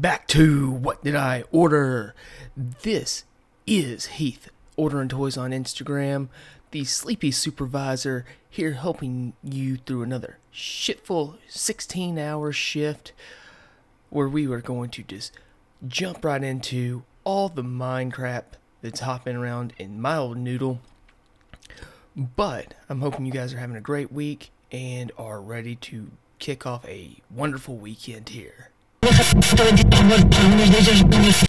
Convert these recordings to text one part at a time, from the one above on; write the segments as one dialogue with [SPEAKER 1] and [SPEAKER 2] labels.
[SPEAKER 1] back to What Did I Order? This is Heath, ordering toys on Instagram, the sleepy supervisor here helping you through another shitful 16 hour shift where we were going to just jump right into all the Minecraft that's hopping around in my old noodle. But I'm hoping you guys are having a great week and are ready to kick off a wonderful weekend here.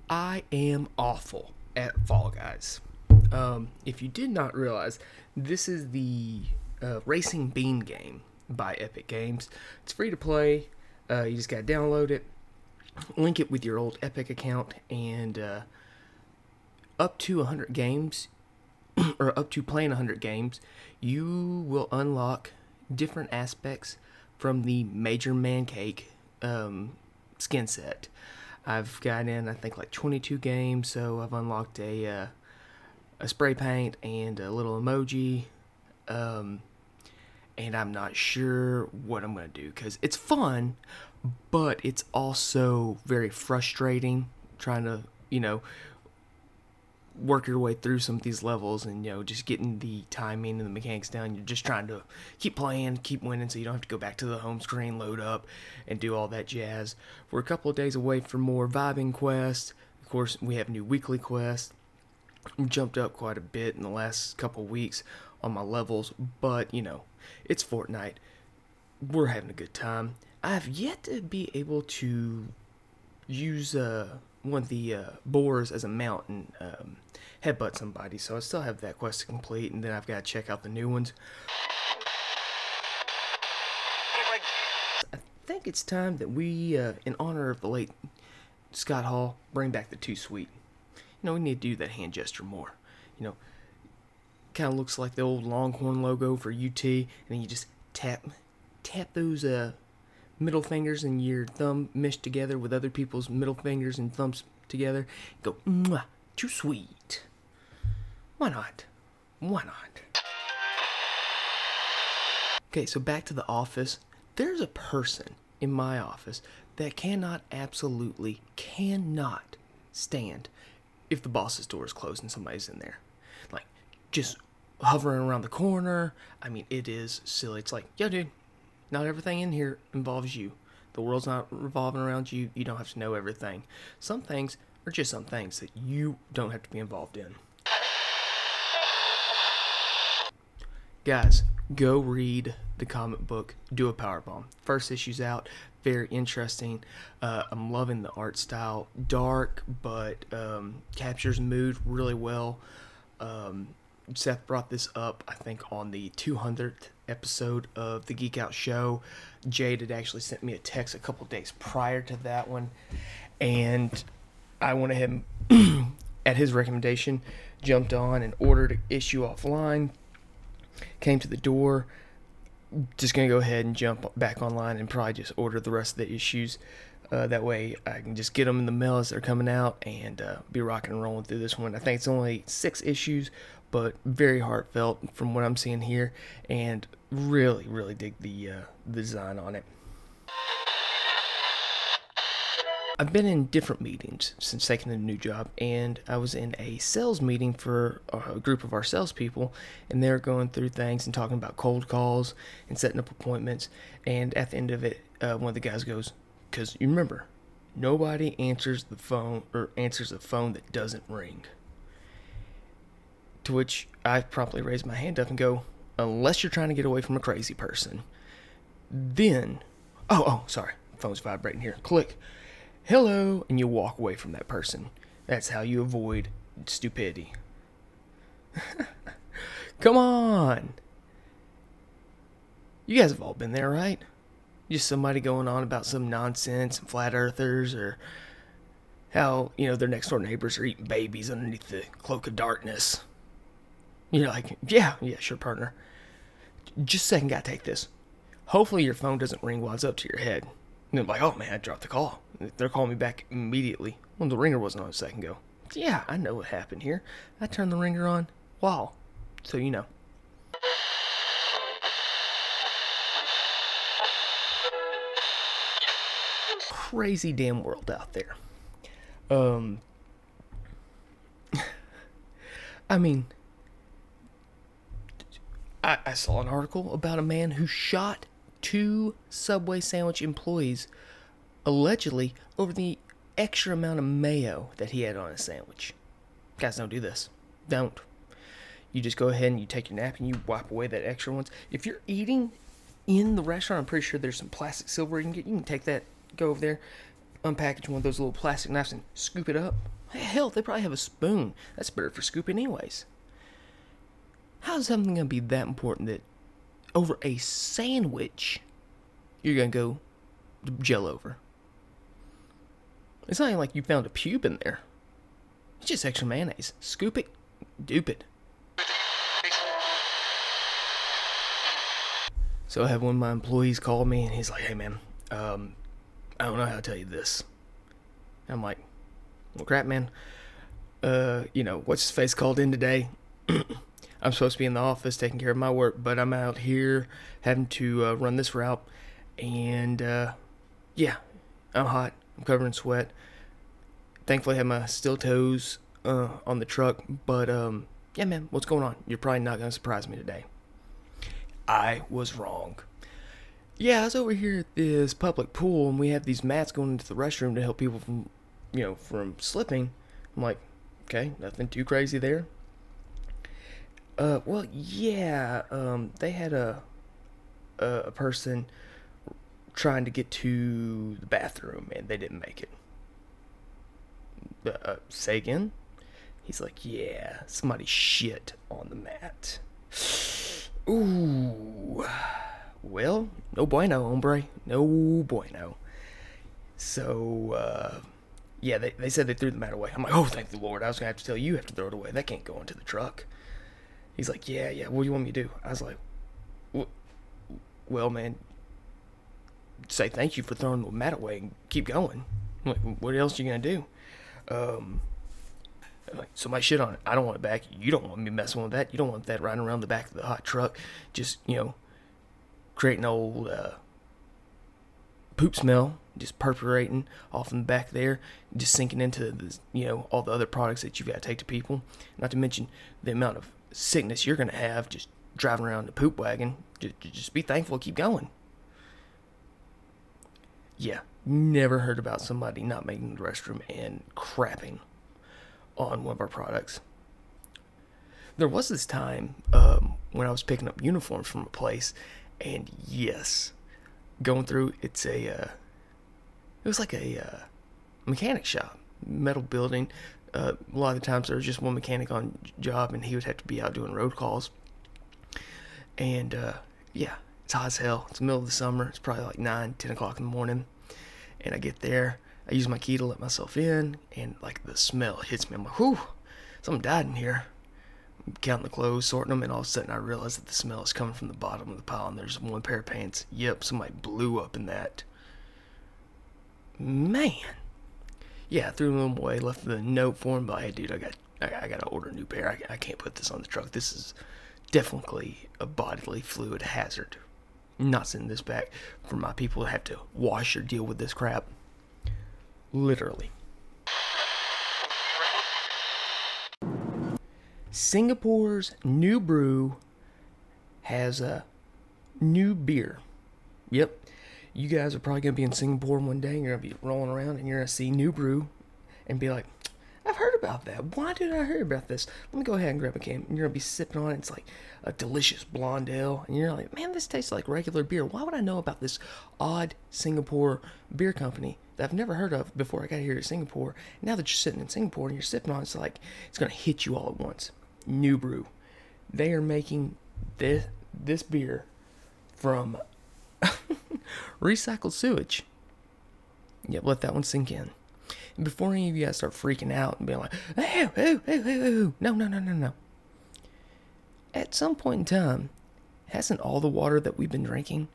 [SPEAKER 1] I am awful at Fall Guys. Um, if you did not realize, this is the uh, Racing Bean game by Epic Games. It's free to play. Uh, you just got to download it, link it with your old Epic account, and uh, up to 100 games, or up to playing 100 games, you will unlock different aspects from the Major Man Cake um, skin set. I've gotten in, I think, like 22 games, so I've unlocked a uh, a spray paint and a little emoji. Um, and I'm not sure what I'm to do because it's fun, but it's also very frustrating trying to, you know, work your way through some of these levels and you know just getting the timing and the mechanics down. You're just trying to keep playing keep winning so you don't have to go back to the home screen load up and do all that jazz. We're a couple of days away from more vibing quests. Of course we have new weekly quests. Jumped up quite a bit in the last couple weeks on my levels but you know it's fortnite. We're having a good time. I've yet to be able to use uh one of the uh, boars as a mount and um, headbutt somebody. So I still have that quest to complete, and then I've got to check out the new ones. I think it's time that we, uh, in honor of the late Scott Hall, bring back the too Sweet. You know, we need to do that hand gesture more. You know, kind of looks like the old Longhorn logo for UT, and then you just tap, tap those uh, middle fingers and your thumb meshed together with other people's middle fingers and thumbs together. Go, Mwah, too sweet. Why not? Why not? Okay, so back to the office. There's a person in my office that cannot, absolutely cannot stand if the boss's door is closed and somebody's in there. Like, just hovering around the corner. I mean, it is silly. It's like, yo, dude, not everything in here involves you. The world's not revolving around you. You don't have to know everything. Some things are just some things that you don't have to be involved in. Guys, go read the comic book Do a Power Bomb. First issue's out. Very interesting. Uh, I'm loving the art style. Dark, but um, captures mood really well. Um, Seth brought this up, I think, on the 200th episode of the Geek Out Show. Jade had actually sent me a text a couple days prior to that one, and I went ahead and, at his recommendation, jumped on and ordered an issue offline. Came to the door. Just gonna go ahead and jump back online and probably just order the rest of the issues. Uh, that way I can just get them in the mail as they're coming out and uh, be rocking and rolling through this one. I think it's only six issues, but very heartfelt from what I'm seeing here, and really, really dig the uh, the design on it. I've been in different meetings since taking the new job, and I was in a sales meeting for a group of our salespeople, and they're going through things and talking about cold calls and setting up appointments. And at the end of it, uh, one of the guys goes, "Because you remember, nobody answers the phone or answers a phone that doesn't ring." To which I promptly raise my hand up and go, unless you're trying to get away from a crazy person, then, oh, oh, sorry, phone's vibrating here. Click, hello, and you walk away from that person. That's how you avoid stupidity. Come on. You guys have all been there, right? Just somebody going on about some nonsense and flat earthers or how, you know, their next door neighbors are eating babies underneath the cloak of darkness. You're like, yeah, yeah, sure, partner. Just a second, gotta take this. Hopefully your phone doesn't ring while it's up to your head. And they're like, oh man, I dropped the call. They're calling me back immediately. Well, the ringer wasn't on a second ago. Yeah, I know what happened here. I turned the ringer on. Wow. So you know. crazy damn world out there. Um, I mean, I, I saw an article about a man who shot two Subway sandwich employees allegedly over the extra amount of mayo that he had on his sandwich. Guys, don't do this. Don't. You just go ahead and you take your nap and you wipe away that extra ones. If you're eating in the restaurant, I'm pretty sure there's some plastic silver you can get. You can take that, go over there, unpackage one of those little plastic knives and scoop it up. Hell, they probably have a spoon. That's better for scooping, anyways. How is something going to be that important that over a sandwich you're going to go gel over? It's not even like you found a pube in there. It's just extra mayonnaise. Scoop it, dupe it. So I have one of my employees call me and he's like, "Hey man, um, I don't know how to tell you this." I'm like, "Well, crap, man. Uh, you know, what's his face called in today? I'm supposed to be in the office taking care of my work, but I'm out here having to uh, run this route, and uh, yeah, I'm hot. I'm covered in sweat. Thankfully, I have my steel toes uh, on the truck, but um, yeah, man, what's going on? You're probably not gonna surprise me today." I was wrong. Yeah, I was over here at this public pool, and we have these mats going into the restroom to help people from, you know, from slipping. I'm like, okay, nothing too crazy there. Uh, well, yeah, um, they had a, a person trying to get to the bathroom, and they didn't make it. Uh, say again? He's like, yeah, somebody shit on the mat. Ooh. Well, no bueno, hombre. No bueno. So, uh, yeah, they, they said they threw the mat away. I'm like, oh, thank the Lord. I was going to have to tell you you have to throw it away. That can't go into the truck. He's like, yeah, yeah, what do you want me to do? I was like, well, man, say thank you for throwing the mat away and keep going. Like, what else are you to do? Um, like somebody shit on it. I don't want it back. You don't want me messing with that. You don't want that riding around the back of the hot truck, just you know, creating old uh, poop smell, just perforating off in the back there, just sinking into the you know all the other products that you've got to take to people. Not to mention the amount of sickness you're gonna have just driving around the poop wagon. Just, just be thankful, keep going. Yeah, never heard about somebody not making the restroom and crapping on one of our products. There was this time um, when I was picking up uniforms from a place, and yes, going through it's a uh, it was like a uh, mechanic shop, metal building. Uh, a lot of the times there was just one mechanic on job, and he would have to be out doing road calls. And uh, yeah, it's hot as hell. It's the middle of the summer. It's probably like 9, 10 o'clock in the morning. And I get there, I use my key to let myself in, and like the smell hits me. I'm like, whew, something died in here. Counting the clothes, sorting them, and all of a sudden I realize that the smell is coming from the bottom of the pile, and there's one pair of pants. Yep, somebody blew up in that. Man. Yeah, threw them away, left the note for him, but hey, dude, I got, I, I got to order a new pair. I, I can't put this on the truck. This is definitely a bodily fluid hazard. I'm not sending this back for my people to have to wash or deal with this crap. Literally. Singapore's new brew has a new beer. Yep. You guys are probably to be in Singapore one day and you're to be rolling around and you're to see new brew and be like, I've heard about that. Why did I hear about this? Let me go ahead and grab a can. And you're to be sipping on it. It's like a delicious blonde ale. And you're like, man, this tastes like regular beer. Why would I know about this odd Singapore beer company that I've never heard of before I got here to Singapore? Now that you're sitting in Singapore and you're sipping on it, it's like, it's to hit you all at once. New Brew. They are making this, this beer from recycled sewage. Yep, let that one sink in. And before any of you guys start freaking out and being like, oh, oh, oh, oh, no, no, no, no, no. At some point in time, hasn't all the water that we've been drinking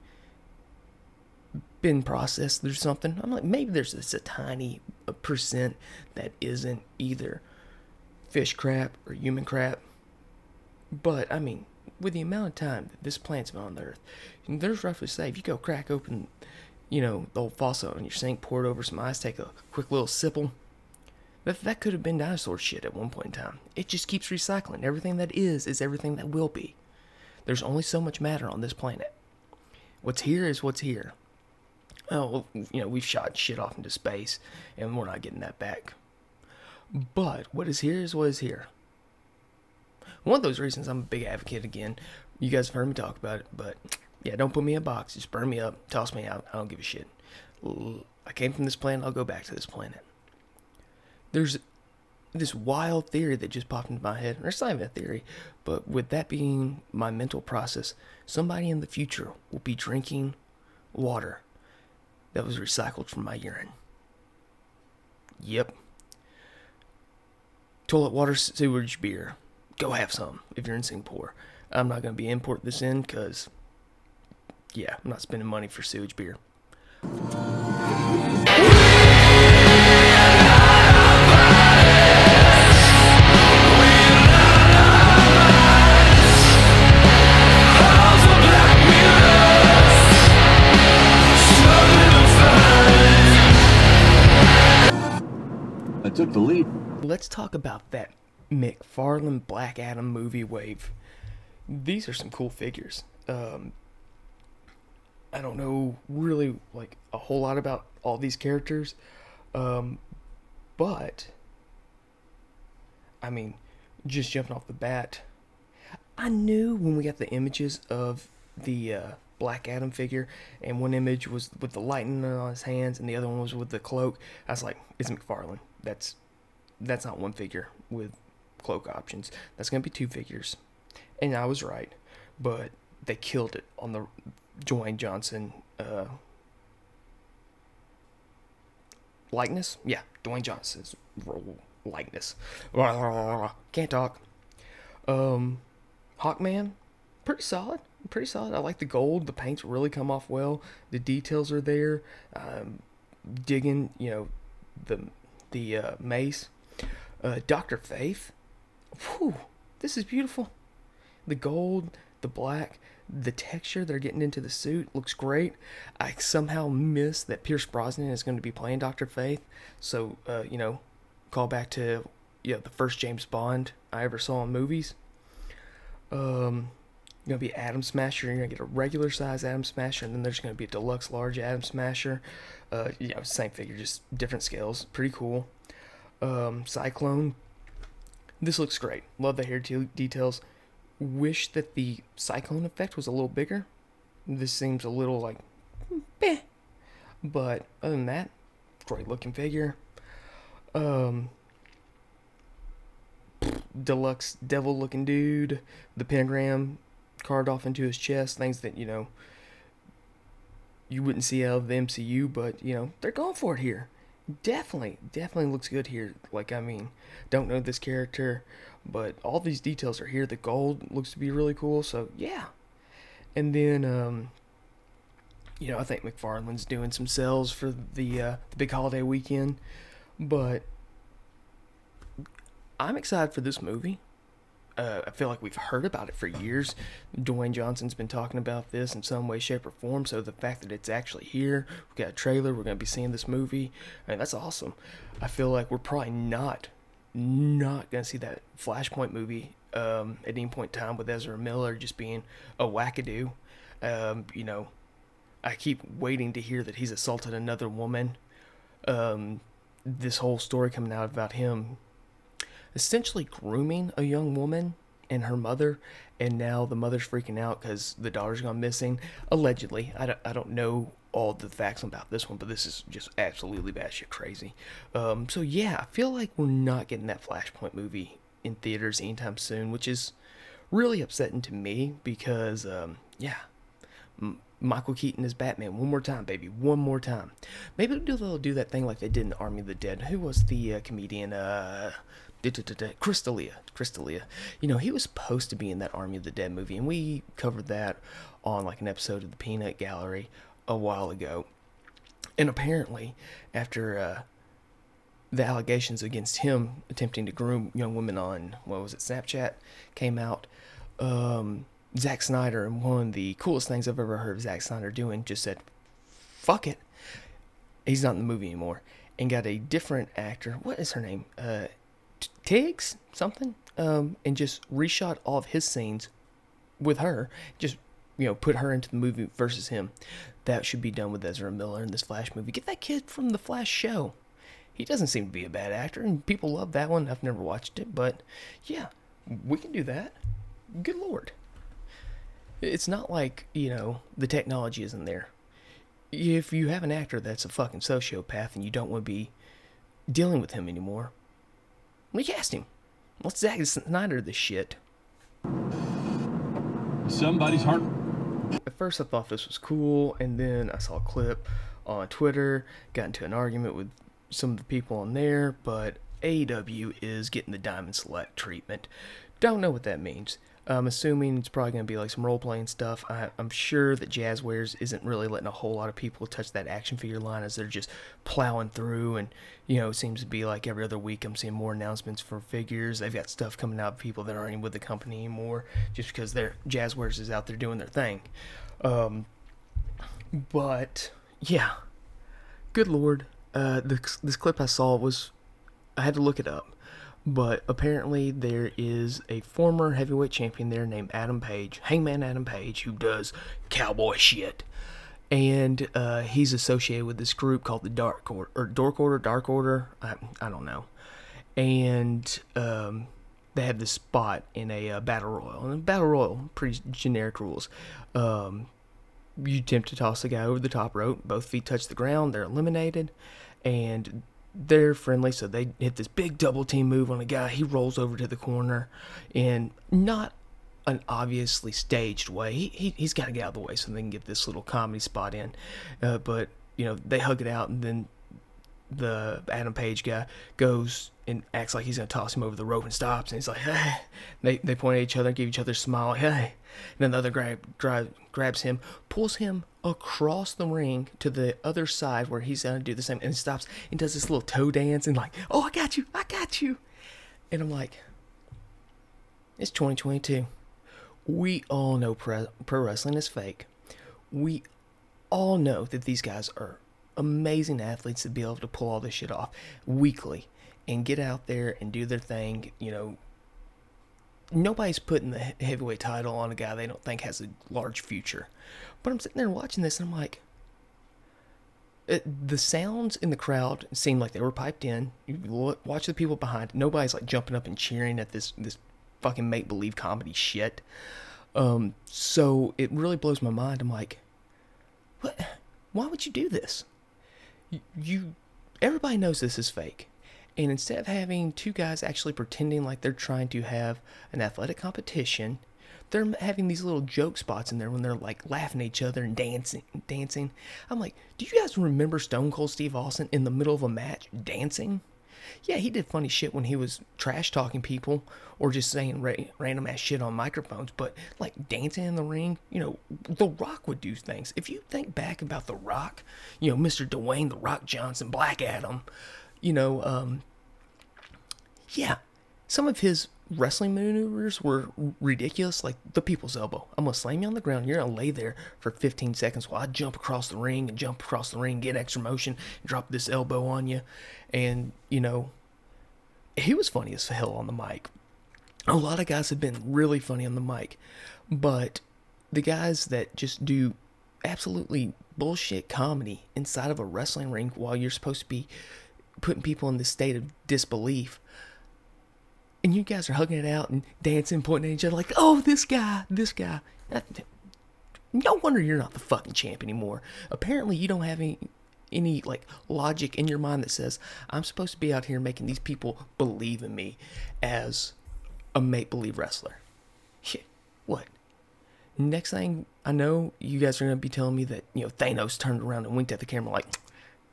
[SPEAKER 1] been processed through something? I'm like, maybe there's just a tiny percent that isn't either fish crap or human crap. But, I mean, with the amount of time that this plant's been on the earth, there's roughly say, if you go crack open you know, the old faucet on your sink, pour it over some ice, take a quick little sipple. That, that could have been dinosaur shit at one point in time. It just keeps recycling. Everything that is is everything that will be. There's only so much matter on this planet. What's here is what's here. Oh, well, you know, we've shot shit off into space, and we're not getting that back. But what is here is what is here. One of those reasons I'm a big advocate again. You guys have heard me talk about it, but yeah, don't put me in a box. Just burn me up, toss me out. I don't give a shit. I came from this planet. I'll go back to this planet. There's this wild theory that just popped into my head. It's not even a theory, but with that being my mental process, somebody in the future will be drinking water that was recycled from my urine. Yep. Toilet water, sewage beer. Go have some if you're in Singapore. I'm not going to be import this in because, yeah, I'm not spending money for sewage beer.
[SPEAKER 2] I took the lead.
[SPEAKER 1] Let's talk about that McFarlane Black Adam movie wave. These are some cool figures. Um, I don't know really like a whole lot about all these characters, um, but I mean, just jumping off the bat, I knew when we got the images of the uh, Black Adam figure, and one image was with the lightning on his hands, and the other one was with the cloak. I was like, "It's McFarlane. That's that's not one figure with cloak options. That's gonna be two figures." And I was right, but they killed it on the Dwayne Johnson uh, likeness. Yeah, Dwayne Johnson's likeness. Can't talk. Um, Hawkman, pretty solid. Pretty solid. I like the gold. The paints really come off well. The details are there. Um, digging, you know, the the uh, mace. Uh, Doctor Fate. Whew, this is beautiful. The gold, the black, the texture they're getting into the suit looks great. I somehow miss that Pierce Brosnan is going to be playing Doctor Fate. So, uh, you know, call back to know, the first James Bond I ever saw in movies. Um, you're gonna be Atom Smasher. You're gonna get a regular size Atom Smasher, and then there's gonna be a deluxe large Atom Smasher. Uh, you know, same figure, just different scales. Pretty cool. Um, Cyclone. This looks great. Love the hair details. Wish that the Cyclone effect was a little bigger. This seems a little like, meh. But other than that, great looking figure. Um, deluxe devil looking dude, the pentagram carved off into his chest, things that, you know, you wouldn't see out of the MCU, but, you know, they're going for it here. Definitely, definitely looks good here. Like, I mean, don't know this character, but all these details are here. The gold looks to be really cool, so yeah. And then, um, you know, I think McFarlane's doing some sales for the uh, the big holiday weekend, but I'm excited for this movie. Uh, I feel like we've heard about it for years. Dwayne Johnson's been talking about this in some way, shape, or form. So the fact that it's actually here, we got a trailer, we're gonna be seeing this movie. Mean, that's awesome. I feel like we're probably not, not gonna see that Flashpoint movie um, at any point in time with Ezra Miller just being a wackadoo. Um, you know, I keep waiting to hear that he's assaulted another woman. Um, this whole story coming out about him essentially grooming a young woman and her mother, and now the mother's freaking out because the daughter's gone missing. Allegedly, I don't, I don't know all the facts about this one, but this is just absolutely batshit crazy. Um, so yeah, I feel like we're not getting that Flashpoint movie in theaters anytime soon, which is really upsetting to me because um, yeah, M- Michael Keaton is Batman one more time, baby, one more time. Maybe they'll do that thing like they did in Army of the Dead. Who was the uh, comedian? Uh, Chris D'Elia. Chris D'Elia. You know, he was supposed to be in that Army of the Dead movie, and we covered that on like an episode of the Peanut Gallery a while ago. And apparently, after uh, the allegations against him attempting to groom young women on what was it, Snapchat, came out, um, Zack Snyder, and one of the coolest things I've ever heard of Zack Snyder doing, just said, fuck it. He's not in the movie anymore, and got a different actor. What is her name? Uh, Tiggs something. Um, and just reshot all of his scenes with her. Just you know, put her into the movie versus him. That should be done with Ezra Miller in this Flash movie. Get that kid from the Flash show. He doesn't seem to be a bad actor, and people love that one. I've never watched it, but yeah, we can do that. Good lord. It's not like, you know, the technology isn't there. If you have an actor that's a fucking sociopath and you don't want to be dealing with him anymore, recast him. Let's Zack Snyder this shit.
[SPEAKER 2] Somebody's heart.
[SPEAKER 1] At first, I thought this was cool, and then I saw a clip on Twitter, got into an argument with some of the people on there, but AEW is getting the Diamond Select treatment. Don't know what that means. I'm assuming it's probably going to be like some role playing stuff. I, I'm sure that Jazwares isn't really letting a whole lot of people touch that action figure line as they're just plowing through. And, you know, it seems to be like every other week I'm seeing more announcements for figures. They've got stuff coming out of people that aren't even with the company anymore just because their Jazwares is out there doing their thing. Um, but, yeah. Good lord. Uh, this, this clip I saw was. I had to look it up but apparently there is a former heavyweight champion there named Adam Page, Hangman Adam Page, who does cowboy shit. And uh, he's associated with this group called the Dark Order, or Dark Order, Dark Order. I, I don't know. And um, they have this spot in a uh, battle royal. And battle royal, pretty generic rules. Um, you attempt to toss a guy over the top rope, both feet touch the ground, they're eliminated. And they're friendly, so they hit this big double team move on a guy. He rolls over to the corner, and not an obviously staged way. He, he he's got to get out of the way so they can get this little comedy spot in. Uh, but you know they hug it out, and then the Adam Page guy goes and acts like he's gonna toss him over the rope and stops, and he's like, "Hey!" They they point at each other, give each other a smile, "Hey!" And then the other guy grab grabs him, pulls him across the ring to the other side where he's gonna do the same, and stops and does this little toe dance and like, "Oh, I got you, I got you," and I'm like, "It's 2022. We all know pro, pro wrestling is fake. We all know that these guys are amazing athletes to be able to pull all this shit off weekly and get out there and do their thing. You know, nobody's putting the heavyweight title on a guy they don't think has a large future. But I'm sitting there watching this and I'm like, it, the sounds in the crowd seemed like they were piped in. You look, watch the people behind. Nobody's like jumping up and cheering at this this fucking make believe comedy shit. Um, so it really blows my mind. I'm like, what? Why would you do this? you everybody knows this is fake. And instead of having two guys actually pretending like they're trying to have an athletic competition, they're having these little joke spots in there when they're like laughing at each other and dancing dancing. I'm like, do you guys remember Stone Cold Steve Austin in the middle of a match dancing? yeah, he did funny shit when he was trash talking people or just saying ra- random ass shit on microphones, but like dancing in the ring, you know, The Rock would do things. If you think back about The Rock, you know, Mr. Dwayne The Rock Johnson, Black Adam, you know, um, yeah, some of his wrestling maneuvers were ridiculous, like the people's elbow. I'm gonna slam you on the ground. You're gonna lay there for 15 seconds while I jump across the ring and jump across the ring, get extra motion, drop this elbow on you, and you know, he was funny as hell on the mic. A lot of guys have been really funny on the mic, but the guys that just do absolutely bullshit comedy inside of a wrestling ring while you're supposed to be putting people in this state of disbelief and you guys are hugging it out and dancing, pointing at each other like, "Oh, this guy, this guy." No wonder you're not the fucking champ anymore. Apparently, you don't have any any like logic in your mind that says I'm supposed to be out here making these people believe in me as a make believe wrestler. Shit. What? Next thing I know, you guys are gonna be telling me that you know Thanos turned around and winked at the camera like,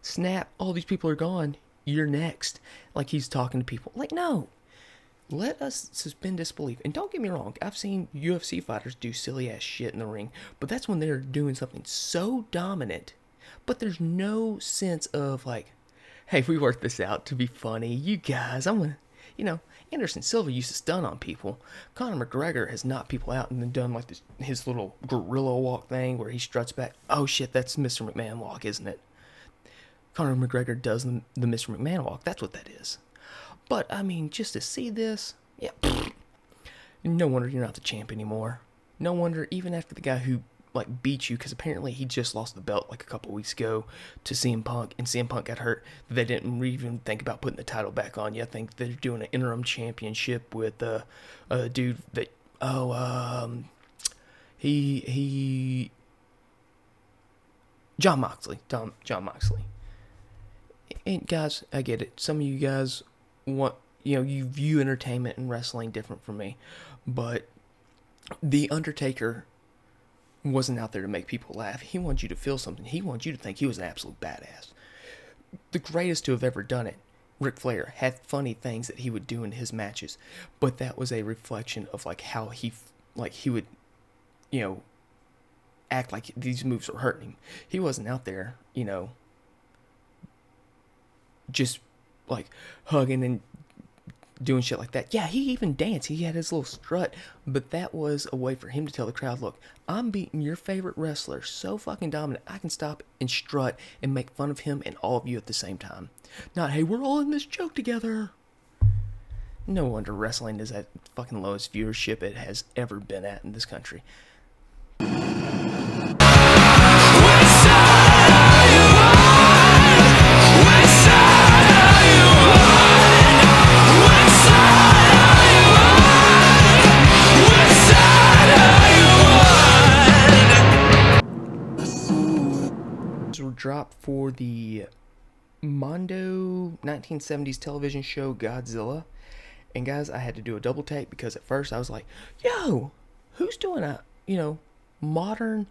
[SPEAKER 1] "Snap! All these people are gone. You're next." Like he's talking to people. Like no, let us suspend disbelief. And don't get me wrong, I've seen UFC fighters do silly ass shit in the ring, but that's when they're doing something so dominant, but there's no sense of like, hey, we worked this out to be funny. You guys, I'm gonna, you know, Anderson Silva used to stun on people. Conor McGregor has knocked people out and then done like this, his little gorilla walk thing where he struts back. Oh shit, that's Mr. McMahon walk, isn't it? Conor McGregor does the, the Mr. McMahon walk. That's what that is. But I mean, just to see this, yeah. No wonder you're not the champ anymore. No wonder, even after the guy who like beat you, because apparently he just lost the belt like a couple weeks ago to CM Punk, and CM Punk got hurt. They didn't even think about putting the title back on you. I think they're doing an interim championship with uh, a dude that oh um he he Jon Moxley, Tom Jon Moxley. And guys, I get it. Some of you guys want you know you view entertainment and wrestling different from me, but the Undertaker wasn't out there to make people laugh. He wanted you to feel something. He wanted you to think he was an absolute badass. The greatest to have ever done it, Ric Flair, had funny things that he would do in his matches, but that was a reflection of like how he like he would, you know, act like these moves were hurting him. He wasn't out there, you know, just like hugging and doing shit like that. Yeah, he even danced. He had his little strut, but that was a way for him to tell the crowd, "Look, I'm beating your favorite wrestler so fucking dominant. I can stop and strut and make fun of him and all of you at the same time. Not, hey, we're all in this joke together." No wonder wrestling is at fucking lowest viewership it has ever been at in this country. For the Mondo 1970s television show Godzilla. And guys, I had to do a double take because at first I was like, yo, who's doing a, you know, modern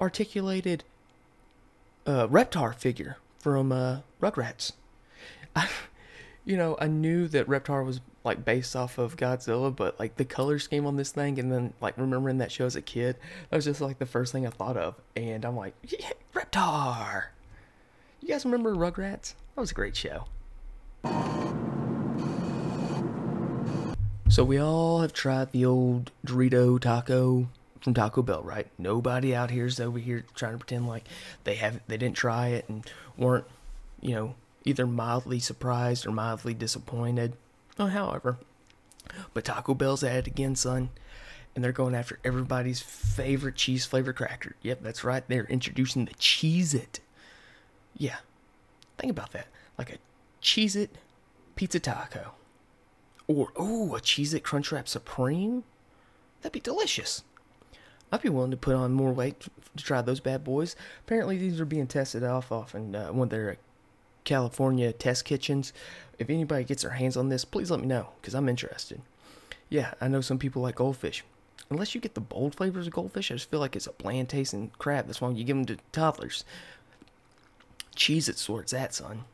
[SPEAKER 1] articulated uh, Reptar figure from uh, Rugrats? I, you know, I knew that Reptar was like based off of Godzilla, but like the color scheme on this thing, and then like remembering that show as a kid, that was just like the first thing I thought of, and I'm like, yeah, Reptar. You guys remember Rugrats? That was a great show. So we all have tried the old Dorito taco from Taco Bell, right? Nobody out here is over here trying to pretend like they have they didn't try it and weren't, you know, either mildly surprised or mildly disappointed. Oh, however, but Taco Bell's at it again, son. And they're going after everybody's favorite cheese flavored cracker. Yep, that's right. They're introducing the Cheez It. Yeah. Think about that. Like a Cheez It pizza taco. Or, oh, a Cheez It Crunchwrap Supreme? That'd be delicious. I'd be willing to put on more weight to try those bad boys. Apparently, these are being tested off often uh, when they're California test kitchens. If anybody gets their hands on this, please let me know because I'm interested. Yeah, I know some people like goldfish. Unless you get the bold flavors of goldfish, I just feel like it's a bland tasting crab. That's why you give them to toddlers. Cheez It sorts that, son.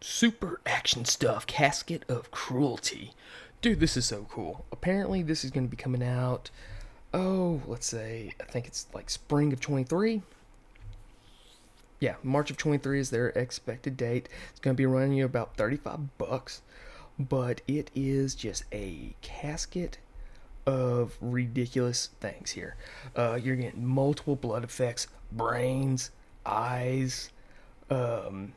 [SPEAKER 1] Super action stuff, Casket of Cruelty. Dude, this is so cool. Apparently, this is going to be coming out, oh, let's say, I think it's like spring of 23 yeah, March of 23 is their expected date. It's going to be running you about 35 bucks, but it is just a casket of ridiculous things here. Uh, you're getting multiple blood effects, brains, eyes, um,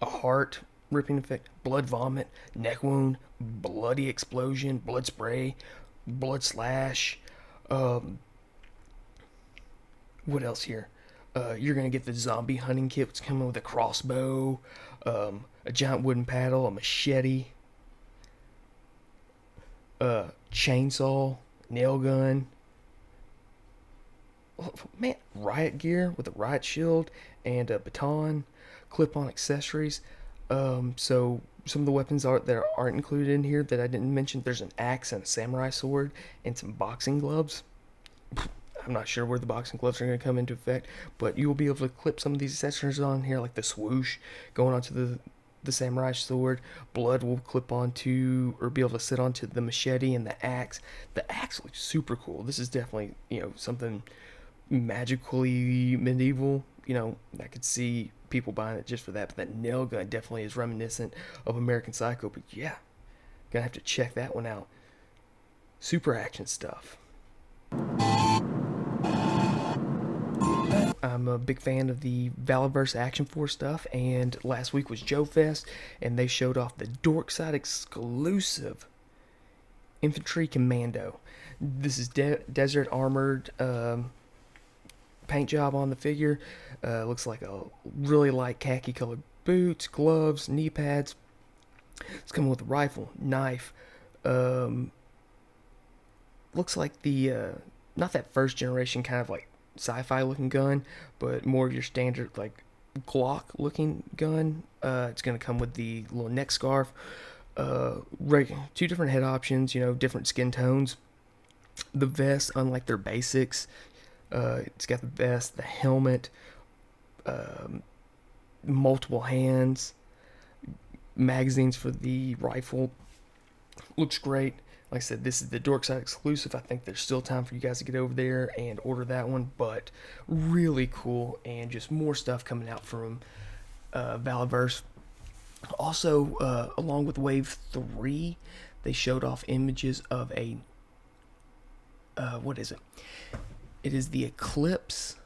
[SPEAKER 1] a heart ripping effect, blood vomit, neck wound, bloody explosion, blood spray, blood slash. Um, what else here? Uh, you're gonna get the zombie hunting kit, which coming with a crossbow, um, a giant wooden paddle, a machete, a chainsaw, nail gun. Man, riot gear with a riot shield and a baton, clip-on accessories. Um, so some of the weapons are that aren't included in here that I didn't mention. There's an axe and a samurai sword and some boxing gloves. I'm not sure where the boxing gloves are going to come into effect, but you will be able to clip some of these accessories on here, like the swoosh going onto the the samurai sword. Blood will clip onto or be able to sit onto the machete and the axe. The axe looks super cool. This is definitely you know something magically medieval. You know I could see people buying it just for that. But that nail gun definitely is reminiscent of American Psycho. But yeah, gonna have to check that one out. Super action stuff. I'm a big fan of the Valaverse Action Force stuff, and last week was Joe Fest, and they showed off the Dorkside exclusive Infantry Commando. This is de- desert armored um, paint job on the figure. Uh, looks like a really light khaki colored boots, gloves, knee pads. It's coming with a rifle, knife. Um, looks like the uh, not that first generation kind of like sci-fi looking gun, but more of your standard like Glock looking gun. Uh, it's gonna come with the little neck scarf. Uh, two different head options. You know, different skin tones. The vest, unlike their basics, uh, it's got the vest, the helmet, um, multiple hands, magazines for the rifle. Looks great. Like I said, this is the Dorkside exclusive. I think there's still time for you guys to get over there and order that one, but really cool and just more stuff coming out from uh, Valaverse. Also, uh, along with Wave 3, they showed off images of a. Uh, what is it? It is the Eclipse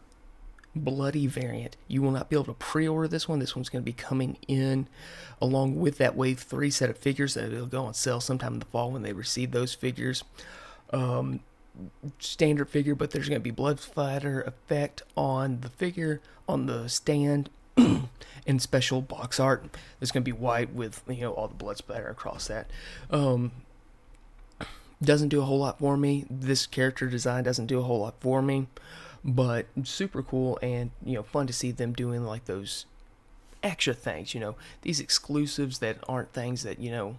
[SPEAKER 1] Bloody variant. You will not be able to pre order this one. This one's going to be coming in along with that Wave 3 set of figures that it'll go on sale sometime in the fall when they receive those figures. Um, standard figure, but there's going to be blood splatter effect on the figure, on the stand, and special box art. It's going to be white with you know all the blood splatter across that. Um, doesn't do a whole lot for me. This character design doesn't do a whole lot for me, but super cool and you know fun to see them doing like those extra things. You know these exclusives that aren't things that you know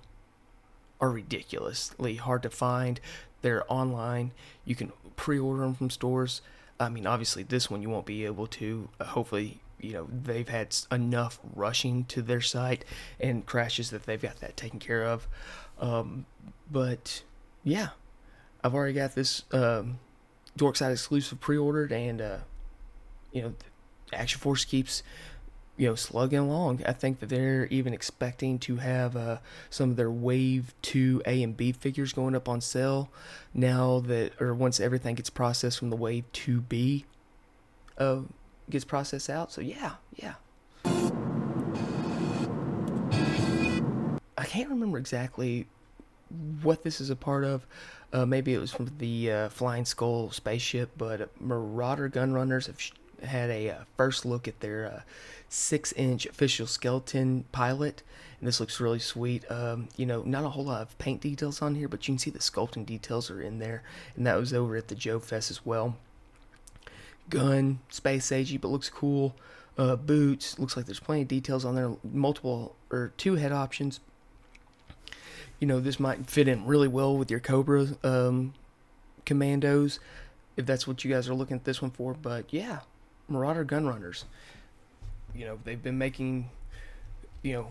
[SPEAKER 1] are ridiculously hard to find. They're online. You can pre-order them from stores. I mean, obviously, this one you won't be able to. Uh, hopefully, you know they've had enough rushing to their site and crashes that they've got that taken care of. Um, but yeah, I've already got this um, Dorkside exclusive pre-ordered, and uh, you know, Action Force keeps you know slugging along. I think that they're even expecting to have uh, some of their Wave Two A and B figures going up on sale now that, or once everything gets processed from the Wave Two B uh, gets processed out. So yeah, yeah. I can't remember exactly what this is a part of. Uh, maybe it was from the uh, Flying Skull spaceship, but Marauder Gunrunners have sh- had a uh, first look at their uh, six-inch official skeleton pilot, and this looks really sweet. Um, you know, not a whole lot of paint details on here, but you can see the sculpting details are in there, and that was over at the Joe Fest as well. Gun, space agey, but looks cool. Uh, boots, looks like there's plenty of details on there. Multiple or two head options, you know, this might fit in really well with your Cobra um, commandos, if that's what you guys are looking at this one for. But yeah, Marauder Gunrunners. You know, they've been making, you know,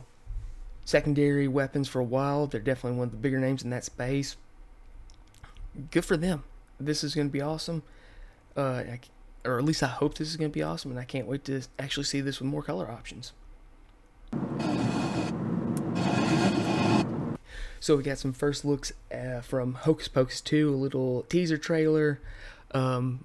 [SPEAKER 1] secondary weapons for a while. They're definitely one of the bigger names in that space. Good for them. This is going to be awesome. Uh, or at least I hope this is going to be awesome, and I can't wait to actually see this with more color options. So we got some first looks uh, from Hocus Pocus 2, a little teaser trailer. Um,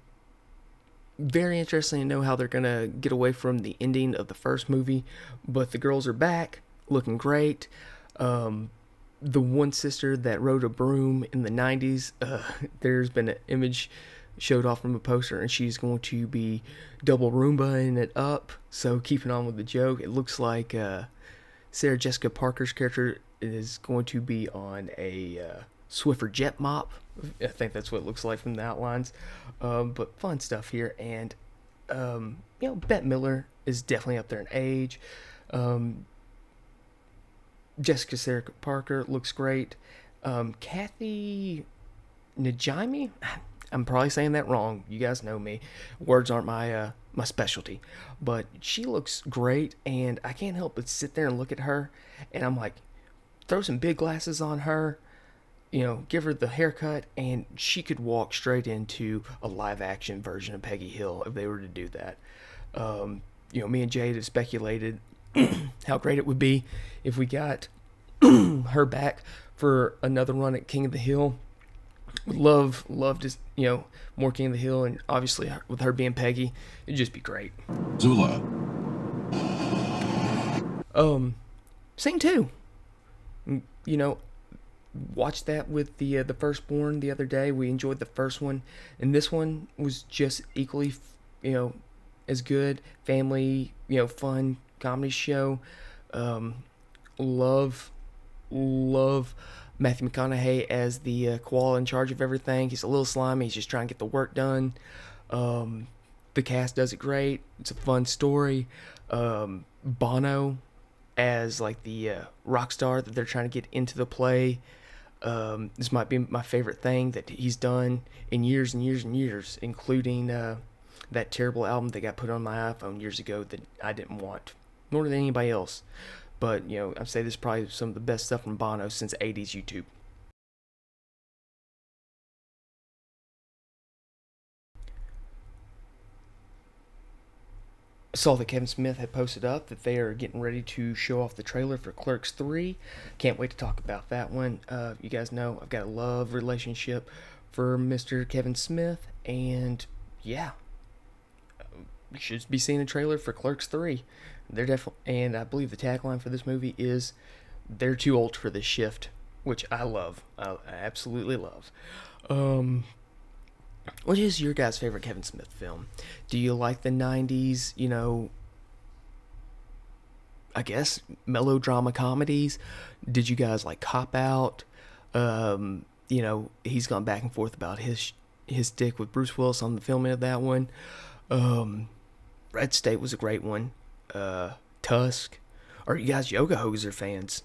[SPEAKER 1] very interesting to know how they're going to get away from the ending of the first movie. But the girls are back, looking great. Um, the one sister that rode a broom in the 90s, uh, there's been an image showed off from a poster, and she's going to be double Roombaing it up. So keeping on with the joke, it looks like uh, Sarah Jessica Parker's character is going to be on a uh, Swiffer jet mop. I think that's what it looks like from the outlines. Um, but fun stuff here. And, um, you know, Bette Midler is definitely up there in age. Um, Jessica Sarah Parker looks great. Um, Kathy Najimy, I'm probably saying that wrong. You guys know me. Words aren't my uh, my specialty, but she looks great, and I can't help but sit there and look at her, and I'm like, throw some big glasses on her, you know, give her the haircut, and she could walk straight into a live action version of Peggy Hill if they were to do that. Um, you know, me and Jade have speculated how great it would be if we got her back for another run at King of the Hill. Would love, love to, you know, more King of the Hill, and obviously with her being Peggy, it'd just be great.
[SPEAKER 2] Zula.
[SPEAKER 1] Um, Sing two. You know, watched that with the uh, the firstborn the other day. We enjoyed the first one, and this one was just equally, you know, as good. Family, you know, fun comedy show. Um, love, love Matthew McConaughey as the uh, koala in charge of everything. He's a little slimy. He's just trying to get the work done. Um, the cast does it great. It's a fun story. Um, Bono as like the uh, rock star that they're trying to get into the play. Um, this might be my favorite thing that he's done in years and years and years, including uh, that terrible album that got put on my iPhone years ago that I didn't want, nor did anybody else. But you know, I'd say this is probably some of the best stuff from Bono since '80s U2. Saw that Kevin Smith had posted up that they are getting ready to show off the trailer for Clerks 3. Can't wait to talk about that one. Uh, you guys know I've got a love relationship for Mr. Kevin Smith, and yeah, you should be seeing a trailer for Clerks 3. They're definitely, and I believe the tagline for this movie is "They're too old for this shift," which I love. I absolutely love. Um, what is your guys' favorite Kevin Smith film? Do you like the 90s, you know, I guess melodrama comedies? Did you guys like Cop Out? Um, you know, he's gone back and forth about his his stick with Bruce Willis on the filming of that one. Um, Red State was a great one. Uh, Tusk. Are you guys Yoga Hoser fans?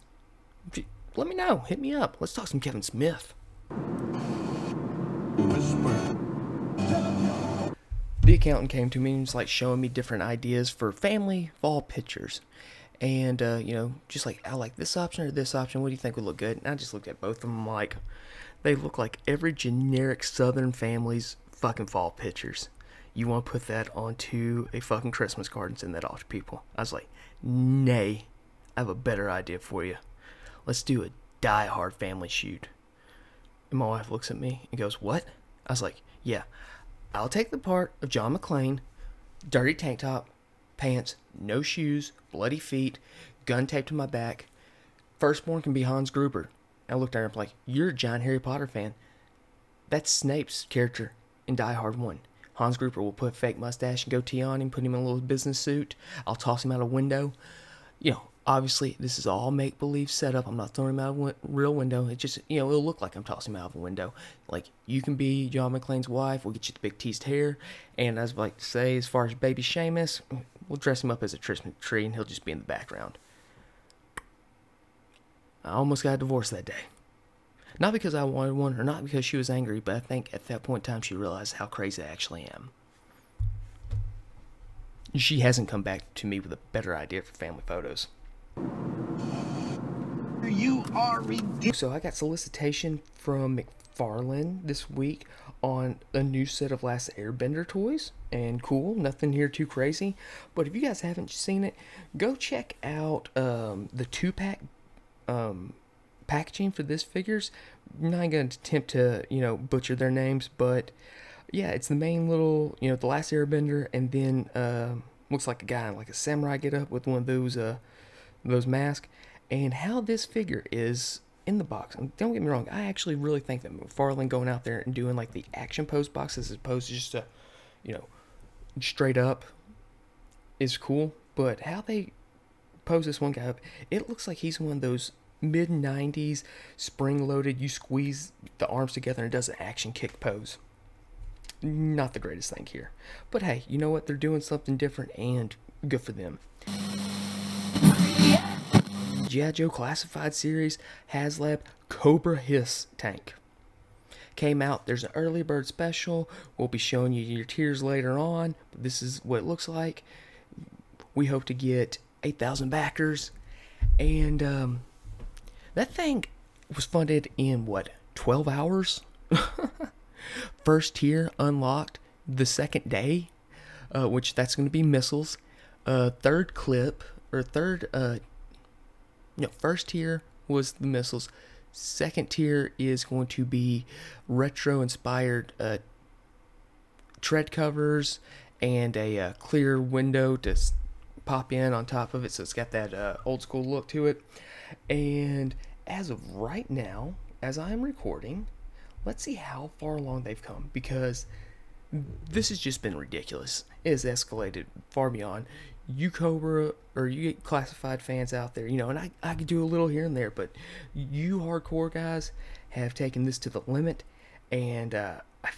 [SPEAKER 1] Let me know. Hit me up. Let's talk some Kevin Smith. The accountant came to me and was like showing me different ideas for family fall pictures. And, uh, you know, just like, I like this option or this option. What do you think would look good? And I just looked at both of them like, they look like every generic Southern family's fucking fall pictures. You want to put that onto a fucking Christmas card and send that off to people. I was like, nay, I have a better idea for you. Let's do a die hard family shoot. And my wife looks at me and goes, What? I was like, Yeah, I'll take the part of John McClane, dirty tank top, pants, no shoes, bloody feet, gun taped to my back. Firstborn can be Hans Gruber. I looked at her and I'm like, You're a giant Harry Potter fan. That's Snape's character in Die Hard 1. Hans Gruber will put a fake mustache and goatee on him, put him in a little business suit. I'll toss him out a window. You know, obviously, this is all make believe setup. I'm not throwing him out of a real window. It just, you know, it'll look like I'm tossing him out of a window. Like, you can be John McClane's wife. We'll get you the big teased hair. And as I like to say, as far as baby Seamus, we'll dress him up as a Christmas tree and he'll just be in the background. I almost got divorced that day. Not because I wanted one or not because she was angry, but I think at that point in time she realized how crazy I actually am. She hasn't come back to me with a better idea for family photos.
[SPEAKER 2] You are ridiculous.
[SPEAKER 1] So I got solicitation from McFarlane this week on a new set of Last Airbender toys, and cool, nothing here too crazy. But if you guys haven't seen it, go check out um, the two pack um, packaging for this figures. I'm not gonna attempt to you know butcher their names, but yeah, it's the main little you know the Last Airbender, and then uh, looks like a guy in like a samurai get up with one of those uh those masks, and how this figure is in the box. And don't get me wrong, I actually really think that McFarlane going out there and doing like the action pose boxes as opposed to just a, you know, straight up is cool. But how they pose this one guy up, it looks like he's one of those mid 90s spring loaded, you squeeze the arms together and it does an action kick pose. Not the greatest thing here. But hey, you know what? They're doing something different and good for them. G.I. Joe Classified Series HasLab Cobra Hiss tank. Came out, there's an early bird special. We'll be showing you your tiers later on. This is what it looks like. We hope to get 8,000 backers. And um, that thing was funded in what, 12 hours? First tier unlocked the second day, uh, which that's going to be missiles. Uh, third clip or third uh, no, first tier was the missiles. Second tier is going to be retro inspired uh, tread covers and a uh, clear window to s- pop in on top of it, so it's got that uh, old school look to it. And as of right now, as I am recording, let's see how far along they've come because this has just been ridiculous. It has escalated far beyond. You Cobra or you get classified fans out there, you know, and I, I could do a little here and there, but you hardcore guys have taken this to the limit, and uh, I,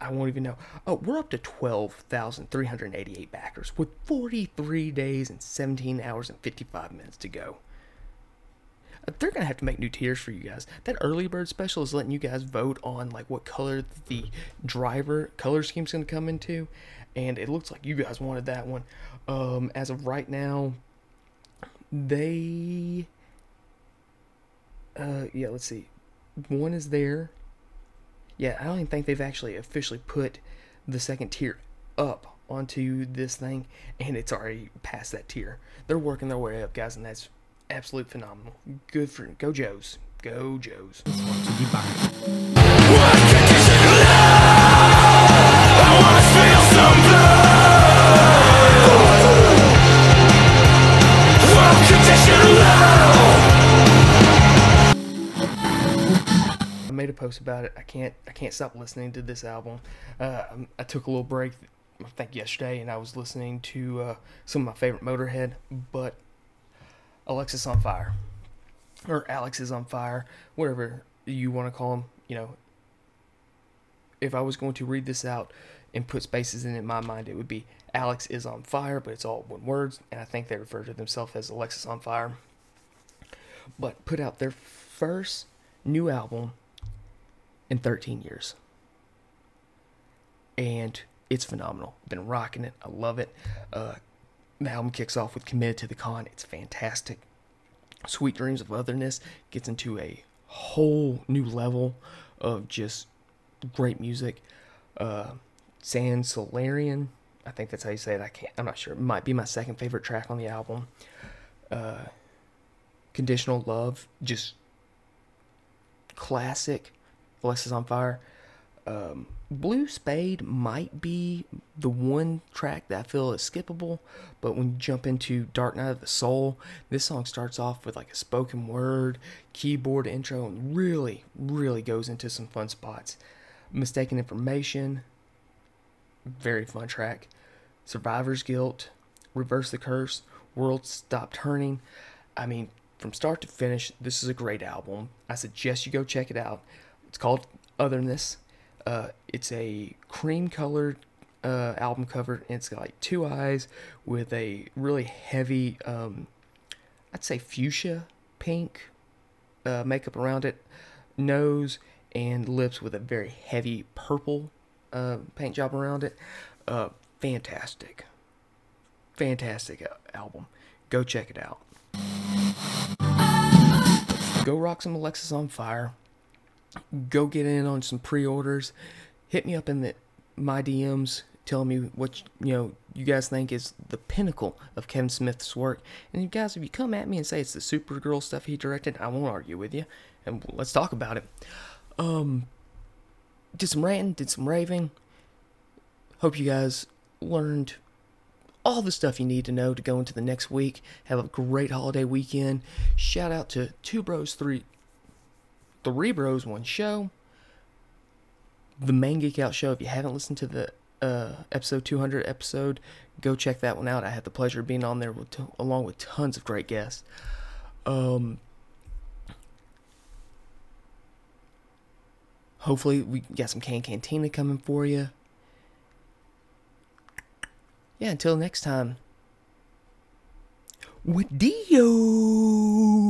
[SPEAKER 1] I won't even know. Oh, we're up to 12,388 backers with 43 days and 17 hours and 55 minutes to go. Uh, They're gonna have to make new tiers for you guys. That early bird special is letting you guys vote on like what color the driver color scheme's gonna come into, and it looks like you guys wanted that one. Um, as of right now, they, uh, yeah, let's see, one is there. Yeah, I don't even think they've actually officially put the second tier up onto this thing, and it's already past that tier. They're working their way up, guys, and that's absolute phenomenal. Good for go Joes, go Joes. Post about it. I can't I can't stop listening to this album. Uh, I'm- took a little break, I think yesterday, and I was listening to uh, some of my favorite Motorhead, but Alexis on Fire, or Alex is on Fire, whatever you want to call him. You know, if I was going to read this out and put spaces in it, in my mind, it would be Alex is on fire, but it's all one words, and I think they refer to themselves as Alexis on Fire. But put out their first new album in 13 years. And it's phenomenal. Been rocking it. I love it. Uh, the album kicks off with Committed to the Con. It's fantastic. Sweet Dreams of Otherness gets into a whole new level of just great music. Uh, San Solarian, I think that's how you say it. I can't. I'm not sure. It might be my second favorite track on the album. Uh, Conditional Love, just classic. Alexis on Fire. Um, Blue Spade might be the one track that I feel is skippable, but when you jump into Dark Night of the Soul, this song starts off with like a spoken word, keyboard intro, and really, really goes into some fun spots. Mistaken Information, very fun track. Survivor's Guilt, Reverse the Curse, World Stop Turning. I mean, from start to finish, this is a great album. I suggest you go check it out. It's called Otherness. Uh, it's a cream colored uh, album cover, and it's got like two eyes with a really heavy, um, I'd say fuchsia pink uh, makeup around it, nose and lips with a very heavy purple uh, paint job around it. Uh, fantastic, fantastic uh, album. Go check it out. Go rock some Alexis on Fire. Go get in on some pre-orders. Hit me up in the my DMs. Tell me what you know you guys think is the pinnacle of Kevin Smith's work. And you guys, if you come at me and say it's the Supergirl stuff he directed, I won't argue with you, and let's talk about it. Um, did some ranting, did some raving. Hope you guys learned all the stuff you need to know to go into the next week. Have a great holiday weekend. Shout out to Two Bros Three Three Bros One Show. The main Geek Out Show. If you haven't listened to the uh, episode 200 episode, go check that one out. I had the pleasure of being on there with along with tons of great guests. Um, hopefully we got some Can Cantina coming for you. Yeah, until next time. With Dio.